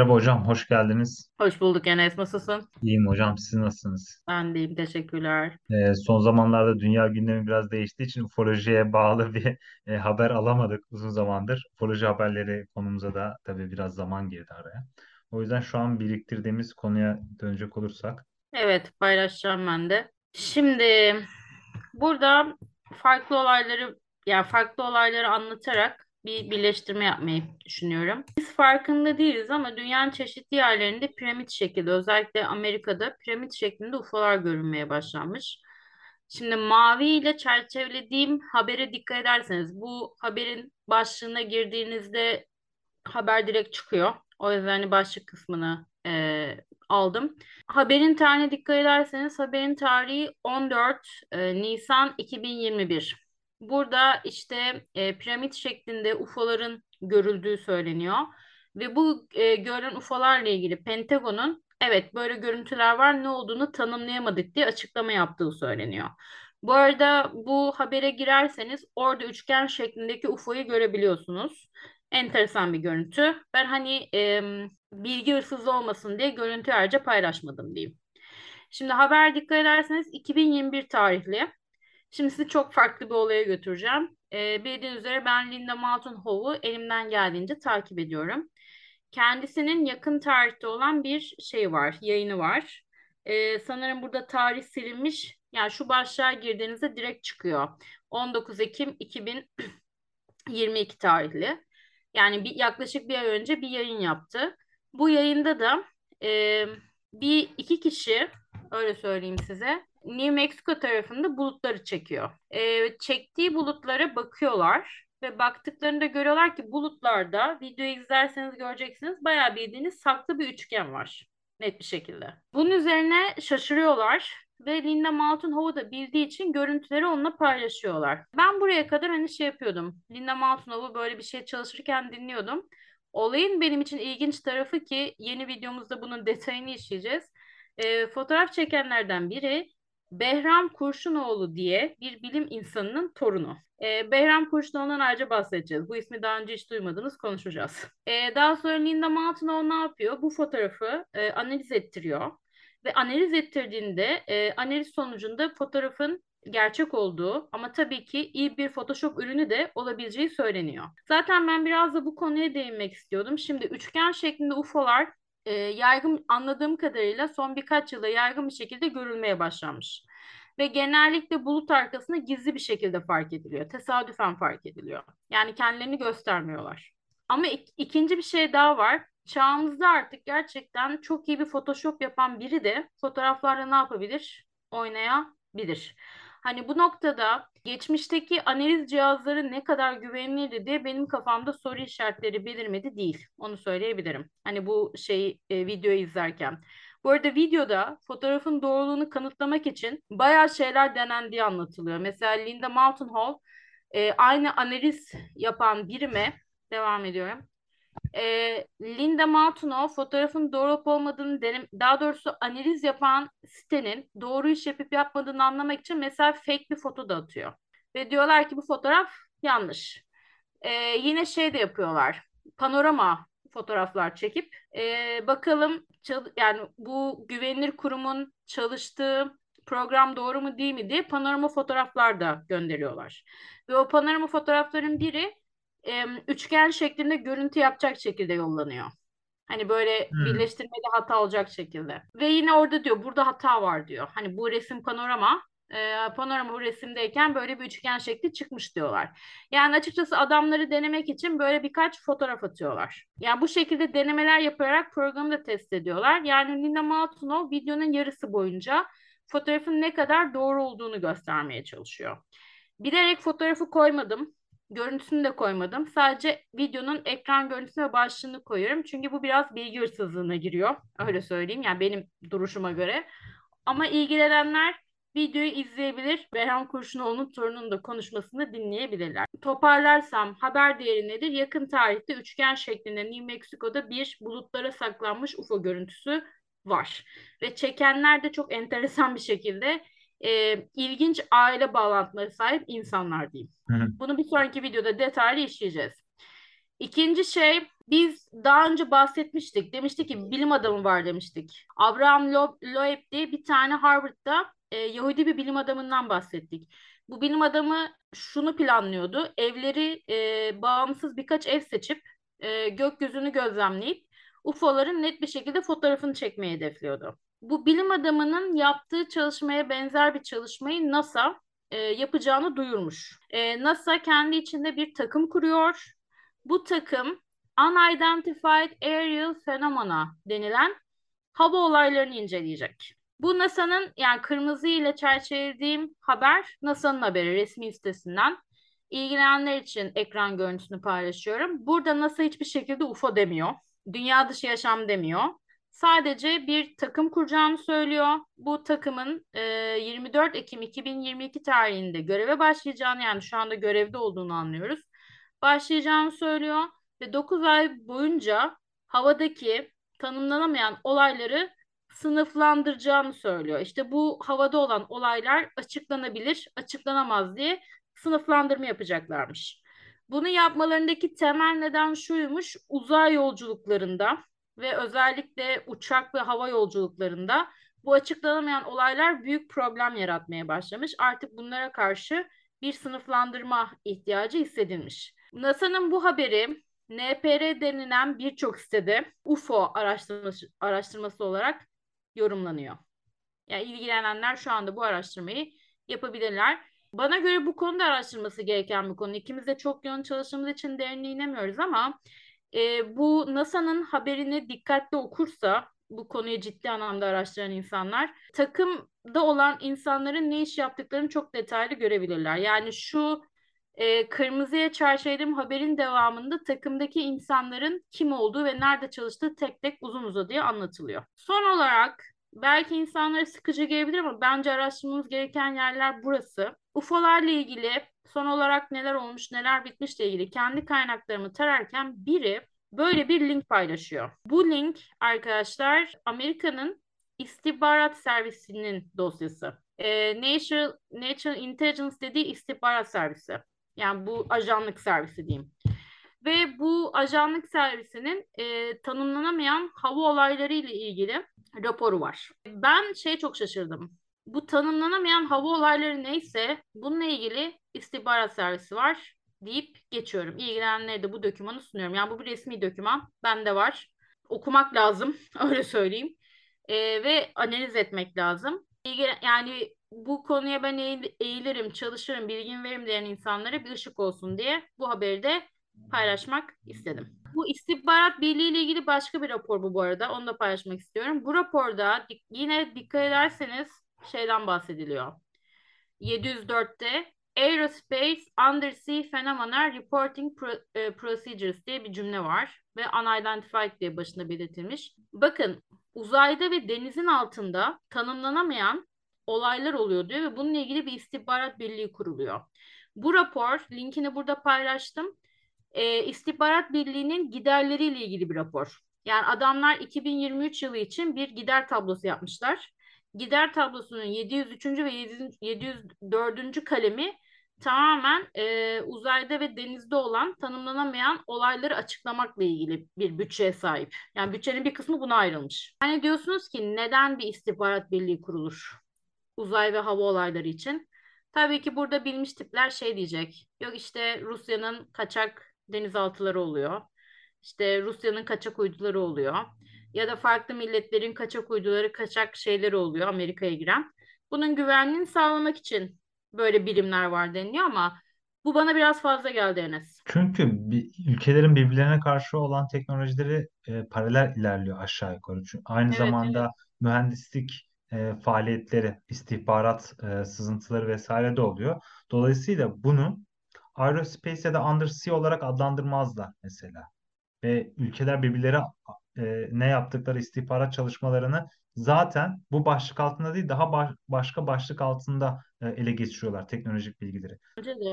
Merhaba hocam, hoş geldiniz. Hoş bulduk Enes. Nasılsın? İyiyim hocam, siz nasılsınız? Ben deyim. Teşekkürler. Ee, son zamanlarda dünya gündemi biraz değiştiği için ufolojiye bağlı bir e, haber alamadık uzun zamandır. Ufoloji haberleri konumuza da tabii biraz zaman girdi araya. O yüzden şu an biriktirdiğimiz konuya dönecek olursak. Evet, paylaşacağım ben de. Şimdi burada farklı olayları yani farklı olayları anlatarak bir birleştirme yapmayı düşünüyorum. Biz farkında değiliz ama dünyanın çeşitli yerlerinde piramit şekilde özellikle Amerika'da piramit şeklinde UFO'lar görünmeye başlanmış. Şimdi mavi ile çerçevelediğim habere dikkat ederseniz bu haberin başlığına girdiğinizde haber direkt çıkıyor. O yüzden hani başlık kısmını e, aldım. Haberin tarihine dikkat ederseniz haberin tarihi 14 e, Nisan 2021. Burada işte e, piramit şeklinde UFO'ların görüldüğü söyleniyor. Ve bu e, görülen UFO'larla ilgili Pentagon'un evet böyle görüntüler var ne olduğunu tanımlayamadık diye açıklama yaptığı söyleniyor. Bu arada bu habere girerseniz orada üçgen şeklindeki UFO'yu görebiliyorsunuz. Enteresan bir görüntü. Ben hani e, bilgi hırsızlığı olmasın diye görüntü ayrıca paylaşmadım diyeyim. Şimdi haber dikkat ederseniz 2021 tarihli. Şimdi sizi çok farklı bir olaya götüreceğim. E, bildiğiniz üzere ben Linda Moulton Howe'u elimden geldiğince takip ediyorum. Kendisinin yakın tarihte olan bir şey var, yayını var. E, sanırım burada tarih silinmiş. Yani şu başlığa girdiğinizde direkt çıkıyor. 19 Ekim 2022 tarihli. Yani bir, yaklaşık bir ay önce bir yayın yaptı. Bu yayında da e, bir iki kişi öyle söyleyeyim size New Mexico tarafında bulutları çekiyor. E, çektiği bulutlara bakıyorlar ve baktıklarında görüyorlar ki bulutlarda videoyu izlerseniz göreceksiniz bayağı bildiğiniz saklı bir üçgen var net bir şekilde. Bunun üzerine şaşırıyorlar ve Linda Howe da bildiği için görüntüleri onunla paylaşıyorlar. Ben buraya kadar hani şey yapıyordum. Linda Howe böyle bir şey çalışırken dinliyordum. Olayın benim için ilginç tarafı ki yeni videomuzda bunun detayını işleyeceğiz. E, fotoğraf çekenlerden biri Behram Kurşunoğlu diye bir bilim insanının torunu. E, Behram Kurşunoğlu'ndan ayrıca bahsedeceğiz. Bu ismi daha önce hiç duymadınız, konuşacağız. E, daha sonra Linda Moulton ne yapıyor? Bu fotoğrafı e, analiz ettiriyor. Ve analiz ettirdiğinde e, analiz sonucunda fotoğrafın gerçek olduğu ama tabii ki iyi bir Photoshop ürünü de olabileceği söyleniyor. Zaten ben biraz da bu konuya değinmek istiyordum. Şimdi üçgen şeklinde UFO'lar e, yaygın anladığım kadarıyla son birkaç yılda yaygın bir şekilde görülmeye başlanmış. Ve genellikle bulut arkasında gizli bir şekilde fark ediliyor. Tesadüfen fark ediliyor. Yani kendilerini göstermiyorlar. Ama ik- ikinci bir şey daha var. Çağımızda artık gerçekten çok iyi bir Photoshop yapan biri de fotoğraflarla ne yapabilir? Oynayabilir. Hani bu noktada geçmişteki analiz cihazları ne kadar güvenilirdi diye benim kafamda soru işaretleri belirmedi değil. Onu söyleyebilirim. Hani bu şey e, videoyu izlerken. Bu arada videoda fotoğrafın doğruluğunu kanıtlamak için bayağı şeyler denendiği anlatılıyor. Mesela Linda Moulton Hall e, aynı analiz yapan birime devam ediyorum e, Linda Moulton'o fotoğrafın doğru olup olmadığını denem daha doğrusu analiz yapan sitenin doğru iş yapıp yapmadığını anlamak için mesela fake bir foto da atıyor. Ve diyorlar ki bu fotoğraf yanlış. E, yine şey de yapıyorlar. Panorama fotoğraflar çekip e, bakalım yani bu güvenilir kurumun çalıştığı program doğru mu değil mi diye panorama fotoğraflar da gönderiyorlar. Ve o panorama fotoğrafların biri e, üçgen şeklinde görüntü yapacak şekilde yollanıyor. Hani böyle Hmm. birleştirmede hata olacak şekilde. Ve yine orada diyor burada hata var diyor. Hani bu resim panorama e, panorama bu resimdeyken böyle bir üçgen şekli çıkmış diyorlar. Yani açıkçası adamları denemek için böyle birkaç fotoğraf atıyorlar. Yani bu şekilde denemeler yaparak programı da test ediyorlar. Yani Linda Moulton videonun yarısı boyunca fotoğrafın ne kadar doğru olduğunu göstermeye çalışıyor. Bilerek fotoğrafı koymadım. Görüntüsünü de koymadım. Sadece videonun ekran görüntüsü ve başlığını koyuyorum. Çünkü bu biraz bilgi hırsızlığına giriyor. Öyle söyleyeyim. Yani benim duruşuma göre. Ama ilgilenenler videoyu izleyebilir. Berhan Kurşunoğlu'nun torununun da konuşmasını dinleyebilirler. Toparlarsam haber değeri nedir? Yakın tarihte üçgen şeklinde New Mexico'da bir bulutlara saklanmış UFO görüntüsü var. Ve çekenler de çok enteresan bir şekilde e, ilginç aile bağlantıları sahip insanlar diyeyim. Hı hı. Bunu bir sonraki videoda detaylı işleyeceğiz. İkinci şey biz daha önce bahsetmiştik. Demiştik ki bilim adamı var demiştik. Abraham Loeb diye bir tane Harvard'da e, Yahudi bir bilim adamından bahsettik. Bu bilim adamı şunu planlıyordu. Evleri e, bağımsız birkaç ev seçip e, gökyüzünü gözlemleyip UFO'ların net bir şekilde fotoğrafını çekmeyi hedefliyordu. Bu bilim adamının yaptığı çalışmaya benzer bir çalışmayı NASA e, yapacağını duyurmuş. E, NASA kendi içinde bir takım kuruyor. Bu takım Unidentified Aerial Phenomena denilen hava olaylarını inceleyecek. Bu NASA'nın yani kırmızı ile çerçevelediğim haber NASA'nın haberi resmi sitesinden. İlgilenenler için ekran görüntüsünü paylaşıyorum. Burada NASA hiçbir şekilde UFO demiyor. Dünya dışı yaşam demiyor. Sadece bir takım kuracağını söylüyor. Bu takımın e, 24 Ekim 2022 tarihinde göreve başlayacağını yani şu anda görevde olduğunu anlıyoruz. Başlayacağını söylüyor ve 9 ay boyunca havadaki tanımlanamayan olayları sınıflandıracağını söylüyor. İşte bu havada olan olaylar açıklanabilir, açıklanamaz diye sınıflandırma yapacaklarmış. Bunu yapmalarındaki temel neden şuymuş, uzay yolculuklarında ve özellikle uçak ve hava yolculuklarında bu açıklanamayan olaylar büyük problem yaratmaya başlamış. Artık bunlara karşı bir sınıflandırma ihtiyacı hissedilmiş. NASA'nın bu haberi NPR denilen birçok sitede UFO araştırması, araştırması olarak yorumlanıyor. Yani ilgilenenler şu anda bu araştırmayı yapabilirler. Bana göre bu konuda araştırması gereken bir konu. İkimiz de çok yoğun çalıştığımız için derinliğe inemiyoruz ama e, bu NASA'nın haberini dikkatli okursa bu konuyu ciddi anlamda araştıran insanlar takımda olan insanların ne iş yaptıklarını çok detaylı görebilirler. Yani şu e, kırmızıya çarşıydığım haberin devamında takımdaki insanların kim olduğu ve nerede çalıştığı tek tek uzun uzadıya anlatılıyor. Son olarak belki insanlara sıkıcı gelebilir ama bence araştırmamız gereken yerler burası. UFO'larla ilgili son olarak neler olmuş neler bitmişle ilgili kendi kaynaklarımı tararken biri böyle bir link paylaşıyor. Bu link arkadaşlar Amerika'nın istihbarat servisinin dosyası. E, National, National Intelligence dediği istihbarat servisi. Yani bu ajanlık servisi diyeyim. Ve bu ajanlık servisinin e, tanımlanamayan hava olayları ile ilgili raporu var. Ben şey çok şaşırdım. Bu tanımlanamayan hava olayları neyse bununla ilgili istihbarat servisi var deyip geçiyorum. İlgilenenlere de bu dokümanı sunuyorum. Yani bu bir resmi doküman. Bende var. Okumak lazım. Öyle söyleyeyim. E, ve analiz etmek lazım. Yani bu konuya ben eğilirim, çalışırım, bilgin veririm diyen insanlara bir ışık olsun diye bu haberi de paylaşmak istedim. Bu istihbarat birliği ile ilgili başka bir rapor bu bu arada. Onu da paylaşmak istiyorum. Bu raporda yine dikkat ederseniz şeyden bahsediliyor. 704'te Aerospace Undersea Phenomena Reporting Pro e, Procedures diye bir cümle var ve unidentified diye başında belirtilmiş. Bakın uzayda ve denizin altında tanımlanamayan olaylar oluyor diyor ve bununla ilgili bir istihbarat birliği kuruluyor. Bu rapor linkini burada paylaştım. E, istihbarat birliğinin giderleriyle ilgili bir rapor. Yani adamlar 2023 yılı için bir gider tablosu yapmışlar. Gider tablosunun 703. ve 704. kalemi tamamen e, uzayda ve denizde olan tanımlanamayan olayları açıklamakla ilgili bir bütçeye sahip. Yani bütçenin bir kısmı buna ayrılmış. Hani diyorsunuz ki neden bir istihbarat birliği kurulur? Uzay ve hava olayları için. Tabii ki burada bilmiş tipler şey diyecek. Yok işte Rusya'nın kaçak denizaltıları oluyor. İşte Rusya'nın kaçak uyduları oluyor. Ya da farklı milletlerin kaçak uyduları, kaçak şeyleri oluyor Amerika'ya giren. Bunun güvenliğini sağlamak için böyle birimler var deniliyor ama bu bana biraz fazla geldi Enes. Çünkü bir, ülkelerin birbirlerine karşı olan teknolojileri e, paralel ilerliyor aşağı yukarı. Çünkü aynı Evet, zamanda evet. mühendislik e, faaliyetleri, istihbarat e, sızıntıları vesaire de oluyor. Dolayısıyla bunu aerospace ya da undersea olarak adlandırmazlar mesela. Ve ülkeler birbirleri e, ne yaptıkları istihbarat çalışmalarını zaten bu başlık altında değil daha baş, başka başlık altında e, ele geçiriyorlar teknolojik bilgileri.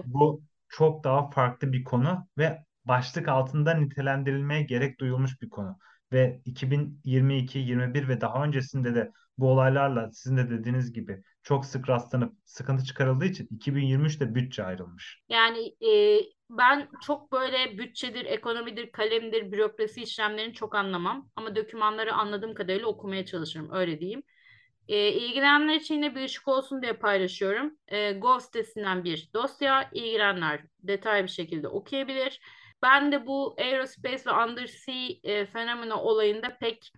Bu çok daha farklı bir konu ve başlık altında nitelendirilmeye gerek duyulmuş bir konu. Ve 2022, 21 ve daha öncesinde de bu olaylarla sizin de dediğiniz gibi çok sık rastlanıp sıkıntı çıkarıldığı için 2023'te bütçe ayrılmış. Yani e, ben çok böyle bütçedir, ekonomidir, kalemdir, bürokrasi işlemlerini çok anlamam. Ama dokümanları anladığım kadarıyla okumaya çalışırım, öyle diyeyim. E, ilgilenenler için yine bir ışık olsun diye paylaşıyorum. E, Gov sitesinden bir dosya, ilgilenenler detaylı bir şekilde okuyabilir. Ben de bu aerospace ve undersea e, fenomeni olayında pek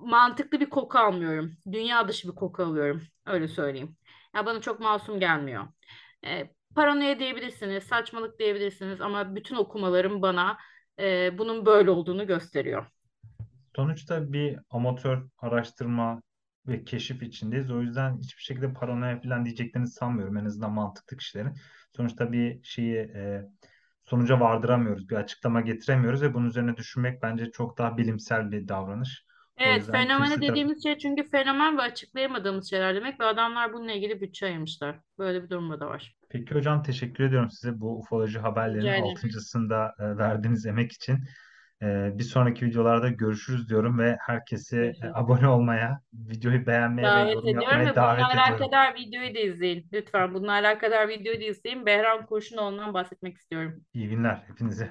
mantıklı bir koku almıyorum. Dünya dışı bir koku alıyorum. Öyle söyleyeyim. Ya bana çok masum gelmiyor. E, paranoya diyebilirsiniz, saçmalık diyebilirsiniz ama bütün okumalarım bana e, bunun böyle olduğunu gösteriyor. Sonuçta bir amatör araştırma ve keşif içindeyiz. O yüzden hiçbir şekilde paranoya falan diyeceklerini sanmıyorum. En azından mantıklı kişilerin. Sonuçta bir şeyi e, sonuca vardıramıyoruz, bir açıklama getiremiyoruz ve bunun üzerine düşünmek bence çok daha bilimsel bir davranış. Evet, yüzden fenomeni dediğimiz şey çünkü fenomen ve açıklayamadığımız şeyler demek ve adamlar bununla ilgili bütçe ayırmışlar. Böyle bir durum da var. Peki hocam teşekkür ediyorum size bu ufoloji haberlerinin Rica ederim. altıncısında e, verdiğiniz emek için. E, bir sonraki videolarda görüşürüz diyorum ve herkesi e, Görüşürüz. abone olmaya, videoyu beğenmeye ve Davet yorum ediyorum yapmaya ve davet bununla ediyorum. alakadar videoyu da izleyin. Lütfen bununla alakadar videoyu da izleyin. Behram Kurşunoğlu'ndan bahsetmek istiyorum. İyi günler hepinize.